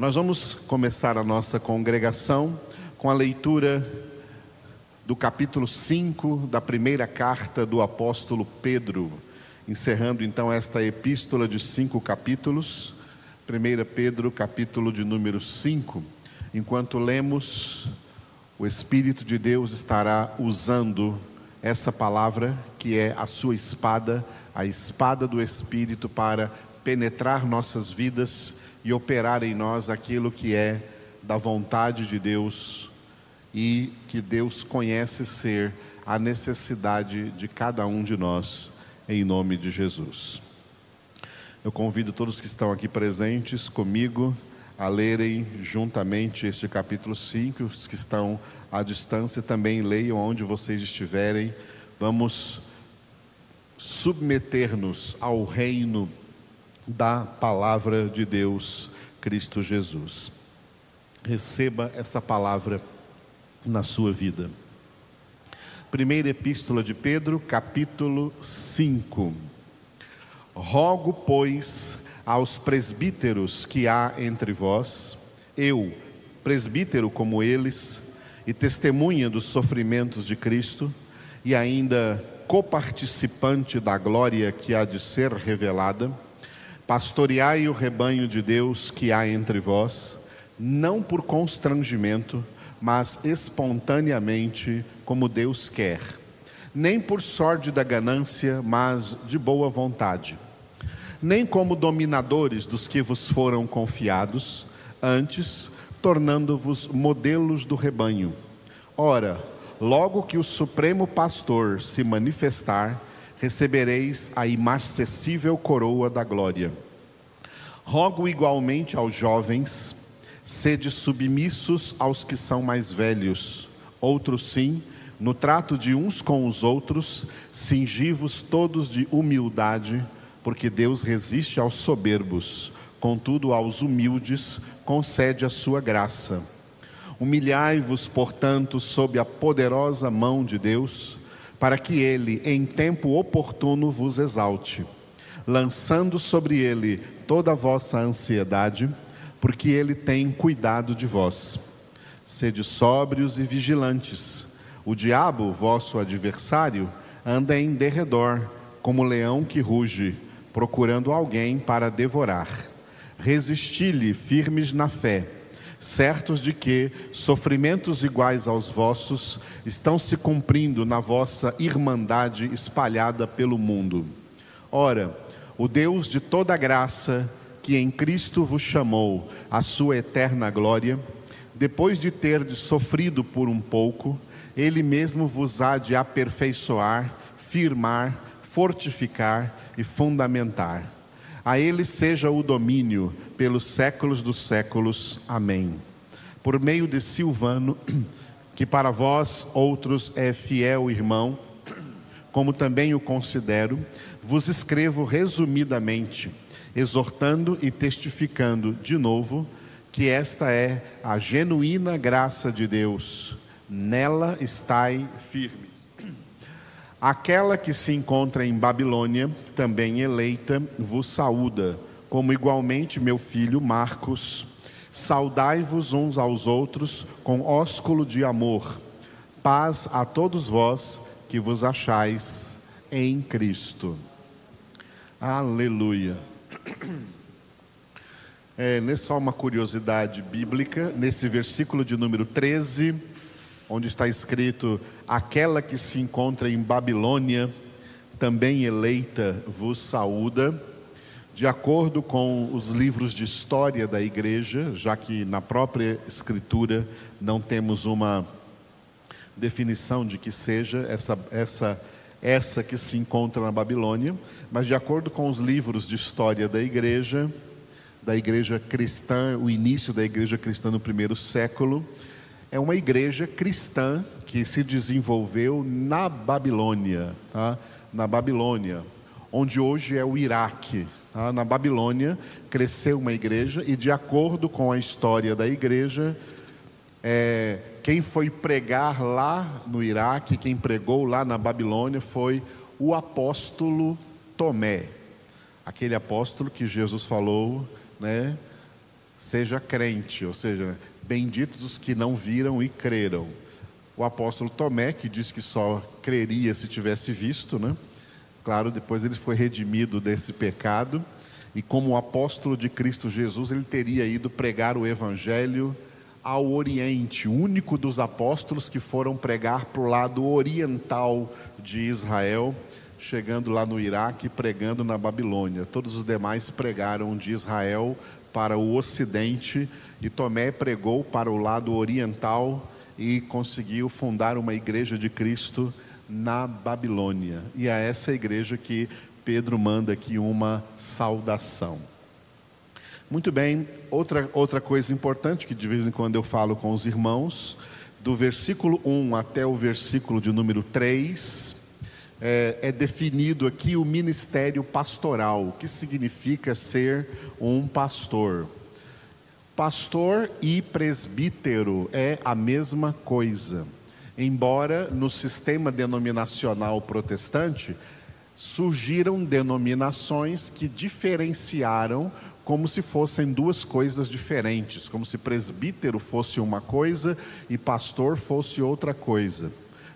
Nós vamos começar a nossa congregação com a leitura do capítulo 5 da primeira carta do apóstolo Pedro, encerrando então esta epístola de cinco capítulos. 1 Pedro, capítulo de número 5. Enquanto lemos, o Espírito de Deus estará usando essa palavra, que é a sua espada, a espada do Espírito, para penetrar nossas vidas e operar em nós aquilo que é da vontade de Deus e que Deus conhece ser a necessidade de cada um de nós, em nome de Jesus. Eu convido todos que estão aqui presentes comigo a lerem juntamente este capítulo 5, os que estão à distância também leiam onde vocês estiverem. Vamos submeter-nos ao reino da palavra de Deus, Cristo Jesus. Receba essa palavra na sua vida. Primeira Epístola de Pedro, capítulo 5. Rogo, pois, aos presbíteros que há entre vós, eu, presbítero como eles, e testemunha dos sofrimentos de Cristo, e ainda coparticipante da glória que há de ser revelada, Pastoreai o rebanho de Deus que há entre vós, não por constrangimento, mas espontaneamente, como Deus quer, nem por sorte da ganância, mas de boa vontade, nem como dominadores dos que vos foram confiados, antes, tornando-vos modelos do rebanho. Ora, logo que o Supremo Pastor se manifestar, recebereis a imarcessível coroa da glória. Rogo igualmente aos jovens, sede submissos aos que são mais velhos. Outros sim, no trato de uns com os outros, cingivos todos de humildade, porque Deus resiste aos soberbos, contudo aos humildes concede a sua graça. Humilhai-vos, portanto, sob a poderosa mão de Deus, para que ele, em tempo oportuno, vos exalte, lançando sobre ele toda a vossa ansiedade, porque ele tem cuidado de vós. Sede sóbrios e vigilantes. O diabo, vosso adversário, anda em derredor, como leão que ruge, procurando alguém para devorar. Resisti-lhe firmes na fé certos de que sofrimentos iguais aos vossos estão se cumprindo na vossa irmandade espalhada pelo mundo. Ora, o Deus de toda graça, que em Cristo vos chamou à sua eterna glória, depois de ter sofrido por um pouco, ele mesmo vos há de aperfeiçoar, firmar, fortificar e fundamentar. A Ele seja o domínio pelos séculos dos séculos. Amém. Por meio de Silvano, que para vós outros é fiel irmão, como também o considero, vos escrevo resumidamente, exortando e testificando de novo que esta é a genuína graça de Deus. Nela estai firme. Aquela que se encontra em Babilônia, também eleita, vos saúda, como igualmente meu filho Marcos. Saudai-vos uns aos outros com ósculo de amor. Paz a todos vós que vos achais em Cristo. Aleluia. É, só uma curiosidade bíblica, nesse versículo de número 13, onde está escrito: Aquela que se encontra em Babilônia, também eleita, vos saúda. De acordo com os livros de história da igreja, já que na própria Escritura não temos uma definição de que seja essa, essa, essa que se encontra na Babilônia, mas de acordo com os livros de história da igreja, da igreja cristã, o início da igreja cristã no primeiro século, é uma igreja cristã que se desenvolveu na Babilônia, tá? na Babilônia, onde hoje é o Iraque. Tá? Na Babilônia cresceu uma igreja e, de acordo com a história da igreja, é, quem foi pregar lá no Iraque, quem pregou lá na Babilônia foi o apóstolo Tomé, aquele apóstolo que Jesus falou, né? seja crente, ou seja, benditos os que não viram e creram. O apóstolo Tomé, que diz que só creria se tivesse visto, né? Claro, depois ele foi redimido desse pecado, e como apóstolo de Cristo Jesus, ele teria ido pregar o evangelho ao Oriente, o único dos apóstolos que foram pregar para o lado oriental de Israel, chegando lá no Iraque pregando na Babilônia. Todos os demais pregaram de Israel para o ocidente e Tomé pregou para o lado oriental e conseguiu fundar uma igreja de Cristo na Babilônia. E a essa igreja que Pedro manda aqui uma saudação. Muito bem, outra, outra coisa importante que de vez em quando eu falo com os irmãos, do versículo 1 até o versículo de número 3, é, é, definido aqui o ministério pastoral, o que significa ser um pastor. Pastor e presbítero é a mesma coisa, embora no sistema denominacional protestante surgiram denominações que diferenciaram como se fossem duas coisas diferentes, como se presbítero fosse uma coisa e pastor fosse outra coisa.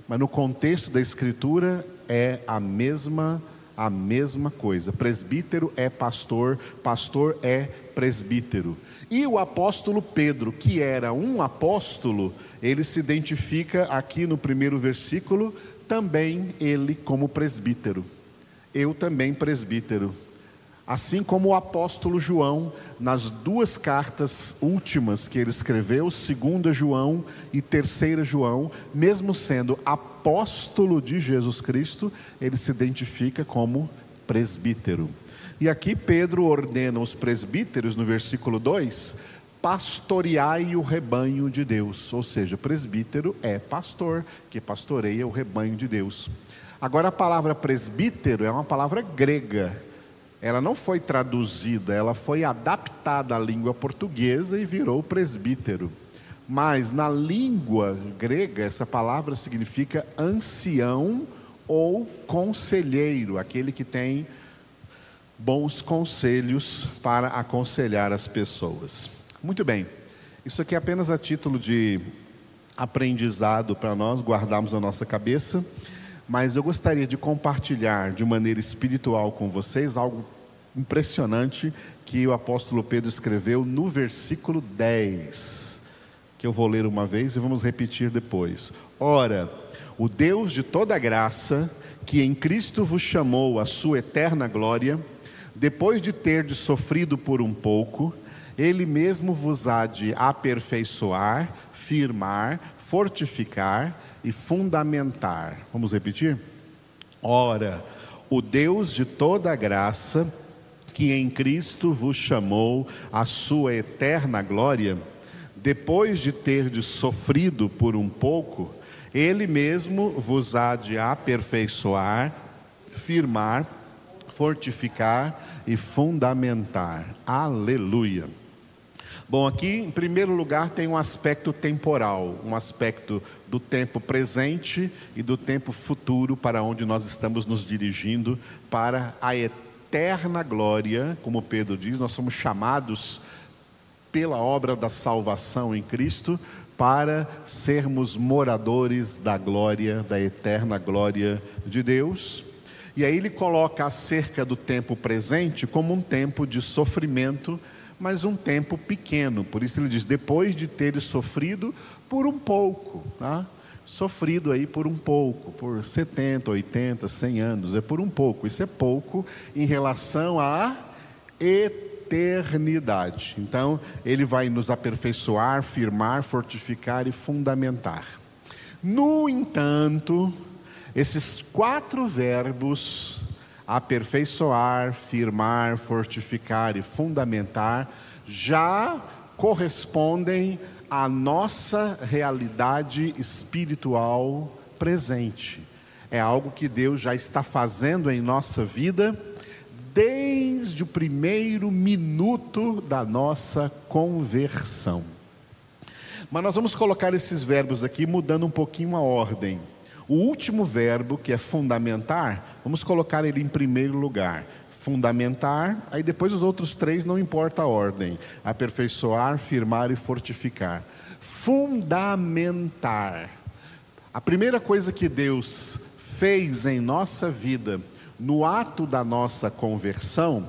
Mas no contexto da escritura é a mesma a mesma coisa. Presbítero é pastor, pastor é presbítero. E o apóstolo Pedro, que era um apóstolo, ele se identifica aqui no primeiro versículo, também ele como presbítero. Eu também presbítero. Assim como o apóstolo João, nas duas cartas últimas que ele escreveu, segunda João e terceira João, mesmo sendo apóstolo de Jesus Cristo, ele se identifica como presbítero. E aqui Pedro ordena os presbíteros no versículo 2: pastoreai o rebanho de Deus, ou seja, presbítero é pastor que pastoreia o rebanho de Deus. Agora a palavra presbítero é uma palavra grega ela não foi traduzida, ela foi adaptada à língua portuguesa e virou presbítero. Mas na língua grega, essa palavra significa ancião ou conselheiro, aquele que tem bons conselhos para aconselhar as pessoas. Muito bem, isso aqui é apenas a título de aprendizado para nós guardarmos na nossa cabeça, mas eu gostaria de compartilhar de maneira espiritual com vocês algo impressionante que o apóstolo Pedro escreveu no versículo 10, que eu vou ler uma vez e vamos repetir depois. Ora, o Deus de toda graça, que em Cristo vos chamou à sua eterna glória, depois de ter de sofrido por um pouco, ele mesmo vos há de aperfeiçoar, firmar, fortificar e fundamentar. Vamos repetir? Ora, o Deus de toda graça, que em Cristo vos chamou à sua eterna glória, depois de ter de sofrido por um pouco, ele mesmo vos há de aperfeiçoar, firmar, fortificar e fundamentar. Aleluia. Bom, aqui em primeiro lugar tem um aspecto temporal, um aspecto do tempo presente e do tempo futuro para onde nós estamos nos dirigindo para a eternidade eterna glória, como Pedro diz, nós somos chamados pela obra da salvação em Cristo para sermos moradores da glória, da eterna glória de Deus. E aí ele coloca acerca do tempo presente como um tempo de sofrimento, mas um tempo pequeno. Por isso ele diz: depois de teres sofrido por um pouco. Tá? Sofrido aí por um pouco, por 70, 80, 100 anos, é por um pouco. Isso é pouco em relação à eternidade. Então, ele vai nos aperfeiçoar, firmar, fortificar e fundamentar. No entanto, esses quatro verbos, aperfeiçoar, firmar, fortificar e fundamentar, já correspondem a nossa realidade espiritual presente. É algo que Deus já está fazendo em nossa vida desde o primeiro minuto da nossa conversão. Mas nós vamos colocar esses verbos aqui mudando um pouquinho a ordem. O último verbo, que é fundamentar, vamos colocar ele em primeiro lugar. Fundamentar, aí depois os outros três não importa a ordem: aperfeiçoar, firmar e fortificar. Fundamentar. A primeira coisa que Deus fez em nossa vida, no ato da nossa conversão,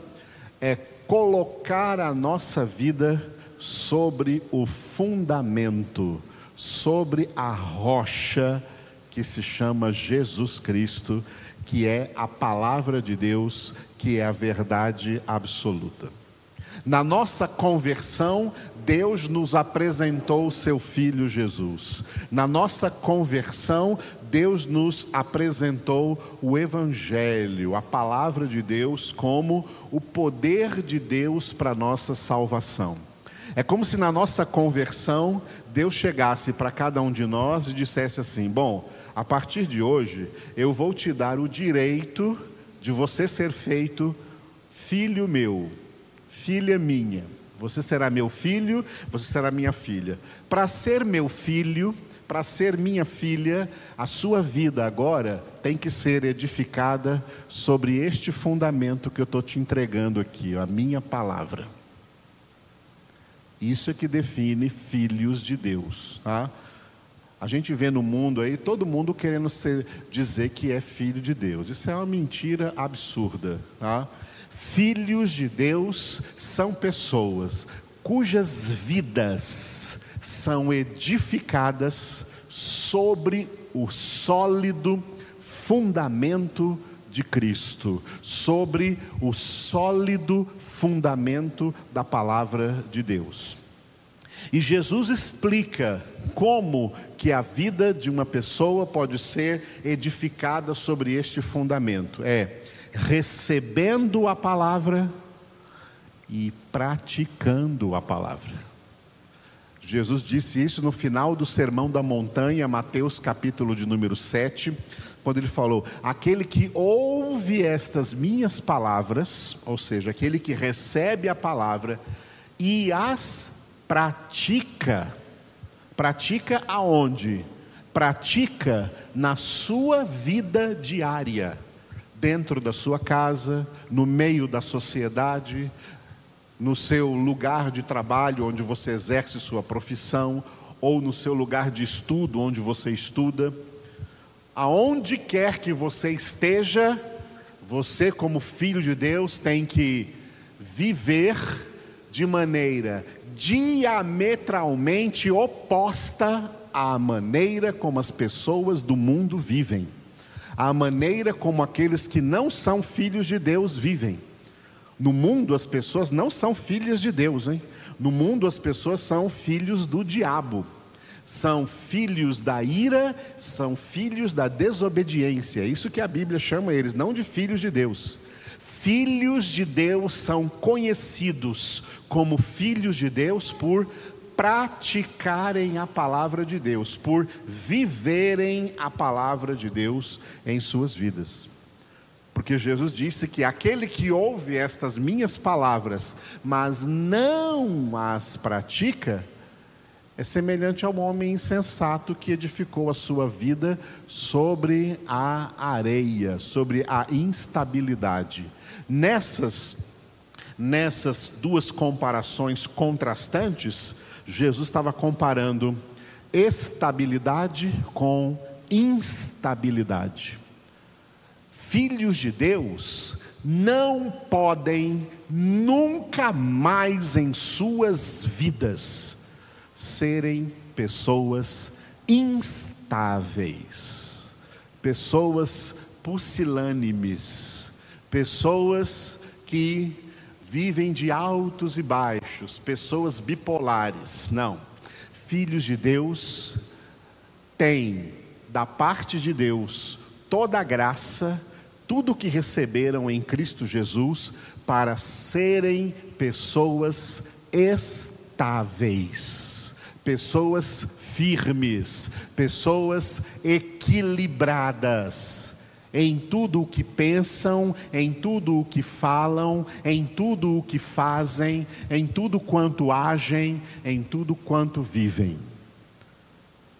é colocar a nossa vida sobre o fundamento, sobre a rocha que se chama Jesus Cristo, que é a palavra de Deus, que é a verdade absoluta. Na nossa conversão, Deus nos apresentou o seu filho Jesus. Na nossa conversão, Deus nos apresentou o Evangelho, a palavra de Deus, como o poder de Deus para nossa salvação. É como se na nossa conversão, Deus chegasse para cada um de nós e dissesse assim: Bom, a partir de hoje, eu vou te dar o direito de você ser feito filho meu, filha minha. Você será meu filho, você será minha filha. Para ser meu filho, para ser minha filha, a sua vida agora tem que ser edificada sobre este fundamento que eu estou te entregando aqui, a minha palavra. Isso é que define filhos de Deus. Tá? A gente vê no mundo aí todo mundo querendo ser, dizer que é filho de Deus. Isso é uma mentira absurda. Tá? Filhos de Deus são pessoas cujas vidas são edificadas sobre o sólido fundamento de Cristo, sobre o sólido fundamento da palavra de Deus. E Jesus explica como que a vida de uma pessoa pode ser edificada sobre este fundamento. É recebendo a palavra e praticando a palavra. Jesus disse isso no final do Sermão da Montanha, Mateus capítulo de número 7, quando ele falou: Aquele que ouve estas minhas palavras, ou seja, aquele que recebe a palavra e as pratica, pratica aonde? Pratica na sua vida diária, dentro da sua casa, no meio da sociedade, no seu lugar de trabalho, onde você exerce sua profissão, ou no seu lugar de estudo, onde você estuda. Aonde quer que você esteja, você, como filho de Deus, tem que viver de maneira diametralmente oposta à maneira como as pessoas do mundo vivem, à maneira como aqueles que não são filhos de Deus vivem. No mundo, as pessoas não são filhas de Deus, hein? No mundo, as pessoas são filhos do diabo são filhos da ira, são filhos da desobediência. É isso que a Bíblia chama eles, não de filhos de Deus. Filhos de Deus são conhecidos como filhos de Deus por praticarem a palavra de Deus, por viverem a palavra de Deus em suas vidas. Porque Jesus disse que aquele que ouve estas minhas palavras, mas não as pratica, é semelhante ao homem insensato que edificou a sua vida sobre a areia, sobre a instabilidade. Nessas nessas duas comparações contrastantes, Jesus estava comparando estabilidade com instabilidade. Filhos de Deus não podem nunca mais em suas vidas serem pessoas instáveis, pessoas pusilânimes, pessoas que vivem de altos e baixos, pessoas bipolares. Não. Filhos de Deus têm da parte de Deus toda a graça, tudo o que receberam em Cristo Jesus para serem pessoas estáveis pessoas firmes, pessoas equilibradas em tudo o que pensam, em tudo o que falam, em tudo o que fazem, em tudo quanto agem, em tudo quanto vivem.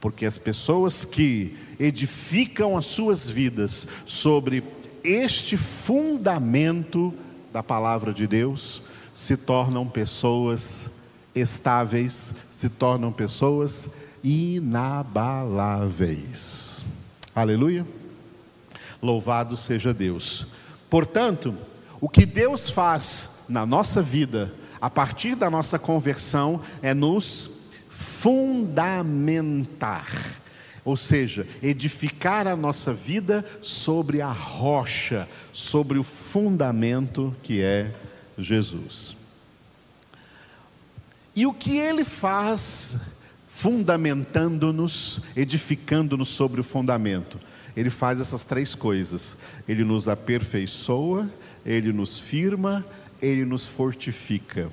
Porque as pessoas que edificam as suas vidas sobre este fundamento da palavra de Deus se tornam pessoas estáveis, se tornam pessoas inabaláveis. Aleluia. Louvado seja Deus. Portanto, o que Deus faz na nossa vida, a partir da nossa conversão, é nos fundamentar, ou seja, edificar a nossa vida sobre a rocha, sobre o fundamento que é Jesus. E o que ele faz fundamentando-nos, edificando-nos sobre o fundamento? Ele faz essas três coisas: ele nos aperfeiçoa, ele nos firma, ele nos fortifica.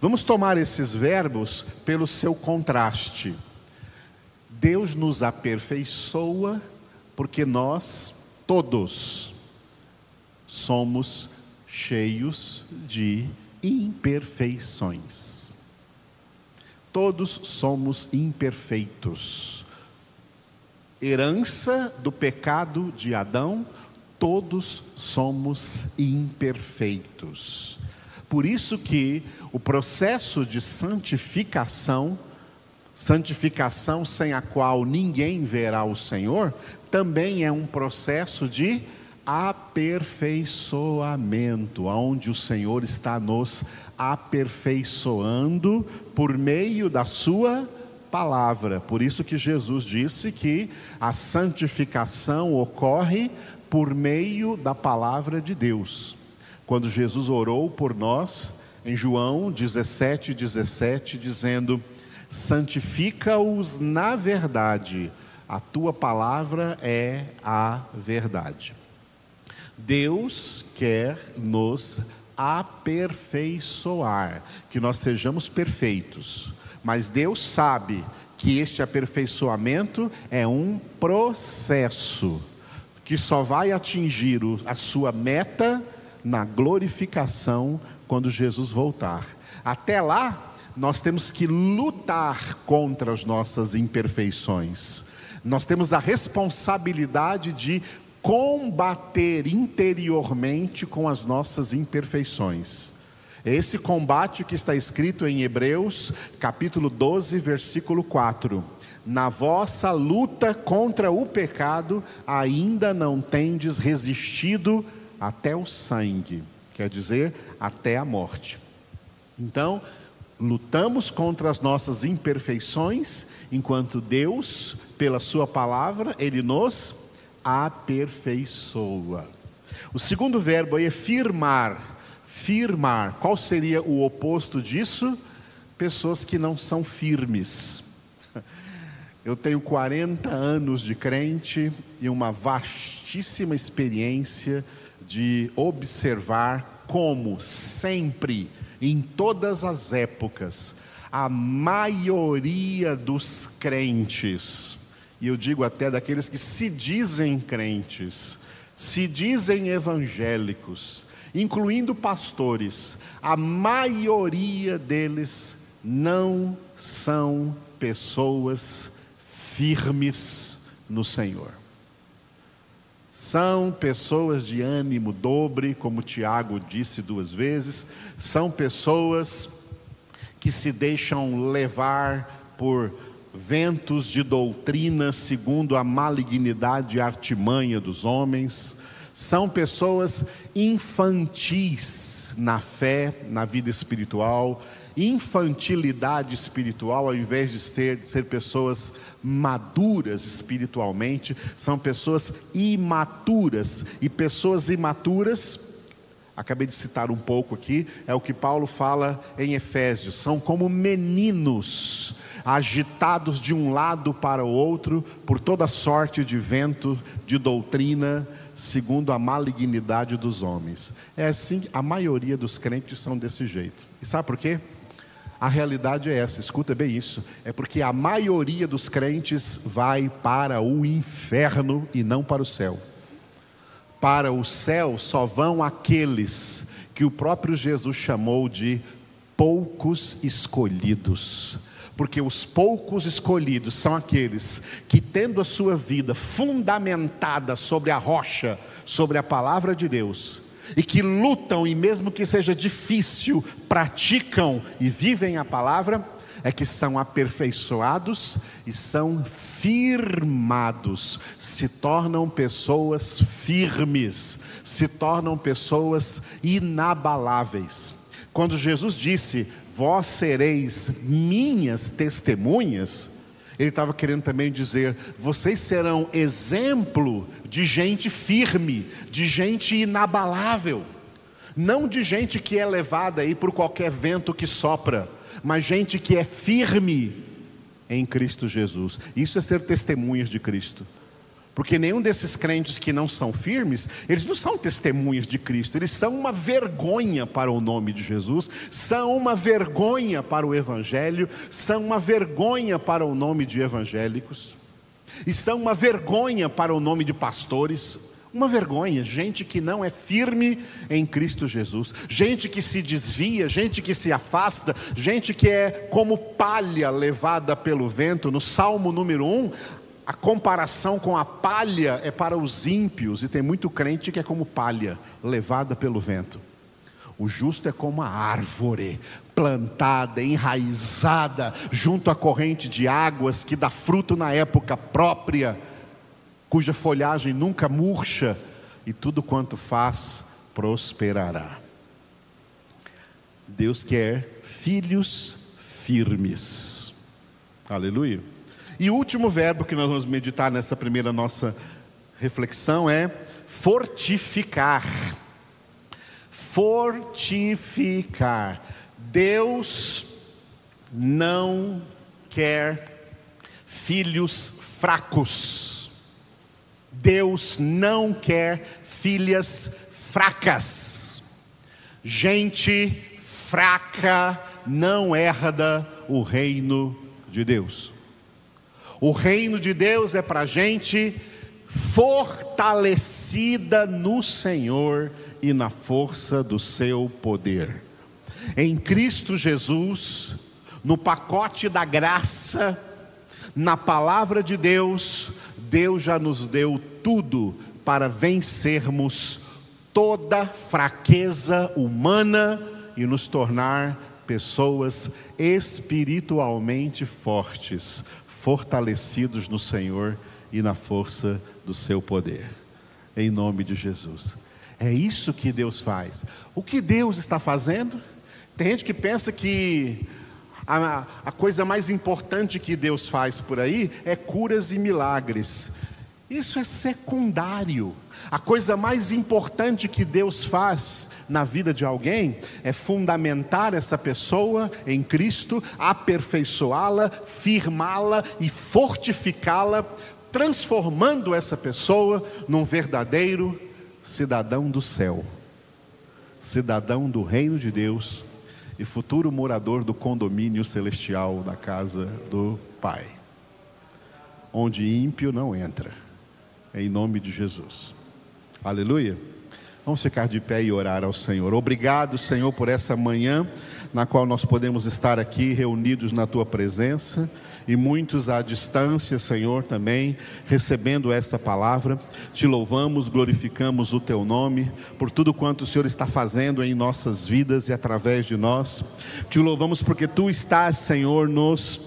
Vamos tomar esses verbos pelo seu contraste. Deus nos aperfeiçoa porque nós todos somos cheios de imperfeições. Todos somos imperfeitos. Herança do pecado de Adão, todos somos imperfeitos. Por isso que o processo de santificação, santificação sem a qual ninguém verá o Senhor, também é um processo de aperfeiçoamento, onde o Senhor está nos aperfeiçoando por meio da sua palavra. Por isso que Jesus disse que a santificação ocorre por meio da palavra de Deus quando Jesus orou por nós, em João 17, 17, dizendo: Santifica-os na verdade, a tua palavra é a verdade. Deus quer nos aperfeiçoar, que nós sejamos perfeitos, mas Deus sabe que este aperfeiçoamento é um processo que só vai atingir a sua meta na glorificação quando Jesus voltar. Até lá, nós temos que lutar contra as nossas imperfeições. Nós temos a responsabilidade de combater interiormente com as nossas imperfeições. É esse combate que está escrito em Hebreus, capítulo 12, versículo 4. Na vossa luta contra o pecado, ainda não tendes resistido até o sangue, quer dizer, até a morte. Então, lutamos contra as nossas imperfeições, enquanto Deus, pela Sua palavra, Ele nos aperfeiçoa. O segundo verbo aí é firmar. Firmar, qual seria o oposto disso? Pessoas que não são firmes. Eu tenho 40 anos de crente e uma vastíssima experiência de observar como sempre, em todas as épocas, a maioria dos crentes, e eu digo até daqueles que se dizem crentes, se dizem evangélicos, incluindo pastores, a maioria deles não são pessoas firmes no Senhor. São pessoas de ânimo dobre, como Tiago disse duas vezes, são pessoas que se deixam levar por ventos de doutrina segundo a malignidade e artimanha dos homens, são pessoas infantis na fé, na vida espiritual, infantilidade espiritual, ao invés de ser, de ser pessoas maduras espiritualmente, são pessoas imaturas. E pessoas imaturas, acabei de citar um pouco aqui, é o que Paulo fala em Efésios, são como meninos agitados de um lado para o outro por toda sorte de vento de doutrina, segundo a malignidade dos homens. É assim, a maioria dos crentes são desse jeito. E sabe por quê? A realidade é essa, escuta bem isso. É porque a maioria dos crentes vai para o inferno e não para o céu. Para o céu só vão aqueles que o próprio Jesus chamou de poucos escolhidos. Porque os poucos escolhidos são aqueles que, tendo a sua vida fundamentada sobre a rocha, sobre a palavra de Deus, e que lutam e mesmo que seja difícil, praticam e vivem a palavra, é que são aperfeiçoados e são firmados, se tornam pessoas firmes, se tornam pessoas inabaláveis. Quando Jesus disse: Vós sereis minhas testemunhas, ele estava querendo também dizer: vocês serão exemplo de gente firme, de gente inabalável, não de gente que é levada aí por qualquer vento que sopra, mas gente que é firme em Cristo Jesus. Isso é ser testemunhas de Cristo. Porque nenhum desses crentes que não são firmes, eles não são testemunhas de Cristo, eles são uma vergonha para o nome de Jesus, são uma vergonha para o Evangelho, são uma vergonha para o nome de evangélicos, e são uma vergonha para o nome de pastores, uma vergonha, gente que não é firme em Cristo Jesus, gente que se desvia, gente que se afasta, gente que é como palha levada pelo vento. No Salmo número 1, a comparação com a palha é para os ímpios, e tem muito crente que é como palha, levada pelo vento. O justo é como a árvore, plantada, enraizada, junto à corrente de águas, que dá fruto na época própria, cuja folhagem nunca murcha, e tudo quanto faz prosperará. Deus quer filhos firmes. Aleluia. E o último verbo que nós vamos meditar nessa primeira nossa reflexão é fortificar. Fortificar. Deus não quer filhos fracos. Deus não quer filhas fracas. Gente fraca não herda o reino de Deus. O reino de Deus é para gente fortalecida no Senhor e na força do seu poder. Em Cristo Jesus, no pacote da graça, na palavra de Deus, Deus já nos deu tudo para vencermos toda fraqueza humana e nos tornar pessoas espiritualmente fortes, fortalecidos no Senhor e na força do seu poder. Em nome de Jesus. É isso que Deus faz. O que Deus está fazendo? Tem gente que pensa que a, a coisa mais importante que Deus faz por aí é curas e milagres. Isso é secundário. A coisa mais importante que Deus faz na vida de alguém é fundamentar essa pessoa em Cristo, aperfeiçoá-la, firmá-la e fortificá-la, transformando essa pessoa num verdadeiro cidadão do céu, cidadão do reino de Deus e futuro morador do condomínio celestial da casa do Pai, onde ímpio não entra, em nome de Jesus. Aleluia. Vamos ficar de pé e orar ao Senhor. Obrigado, Senhor, por essa manhã na qual nós podemos estar aqui reunidos na tua presença e muitos à distância, Senhor, também recebendo esta palavra. Te louvamos, glorificamos o teu nome por tudo quanto o Senhor está fazendo em nossas vidas e através de nós. Te louvamos porque tu estás, Senhor, nos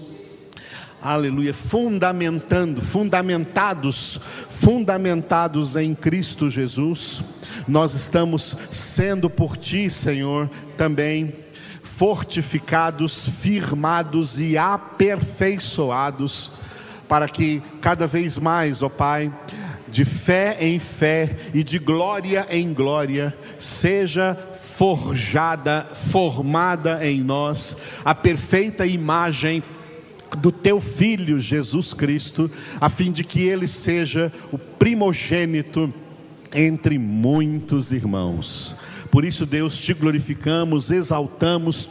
aleluia, fundamentando, fundamentados, fundamentados em Cristo Jesus, nós estamos sendo por Ti, Senhor, também fortificados, firmados e aperfeiçoados, para que cada vez mais, ó Pai, de fé em fé e de glória em glória, seja forjada, formada em nós a perfeita imagem do teu filho Jesus Cristo, a fim de que ele seja o primogênito entre muitos irmãos. Por isso, Deus, te glorificamos, exaltamos,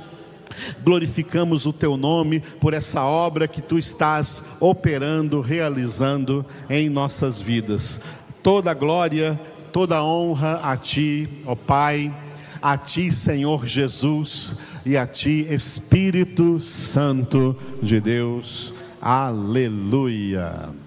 glorificamos o teu nome por essa obra que tu estás operando, realizando em nossas vidas. Toda glória, toda honra a ti, ó Pai, a ti, Senhor Jesus e a ti, Espírito Santo de Deus. Aleluia.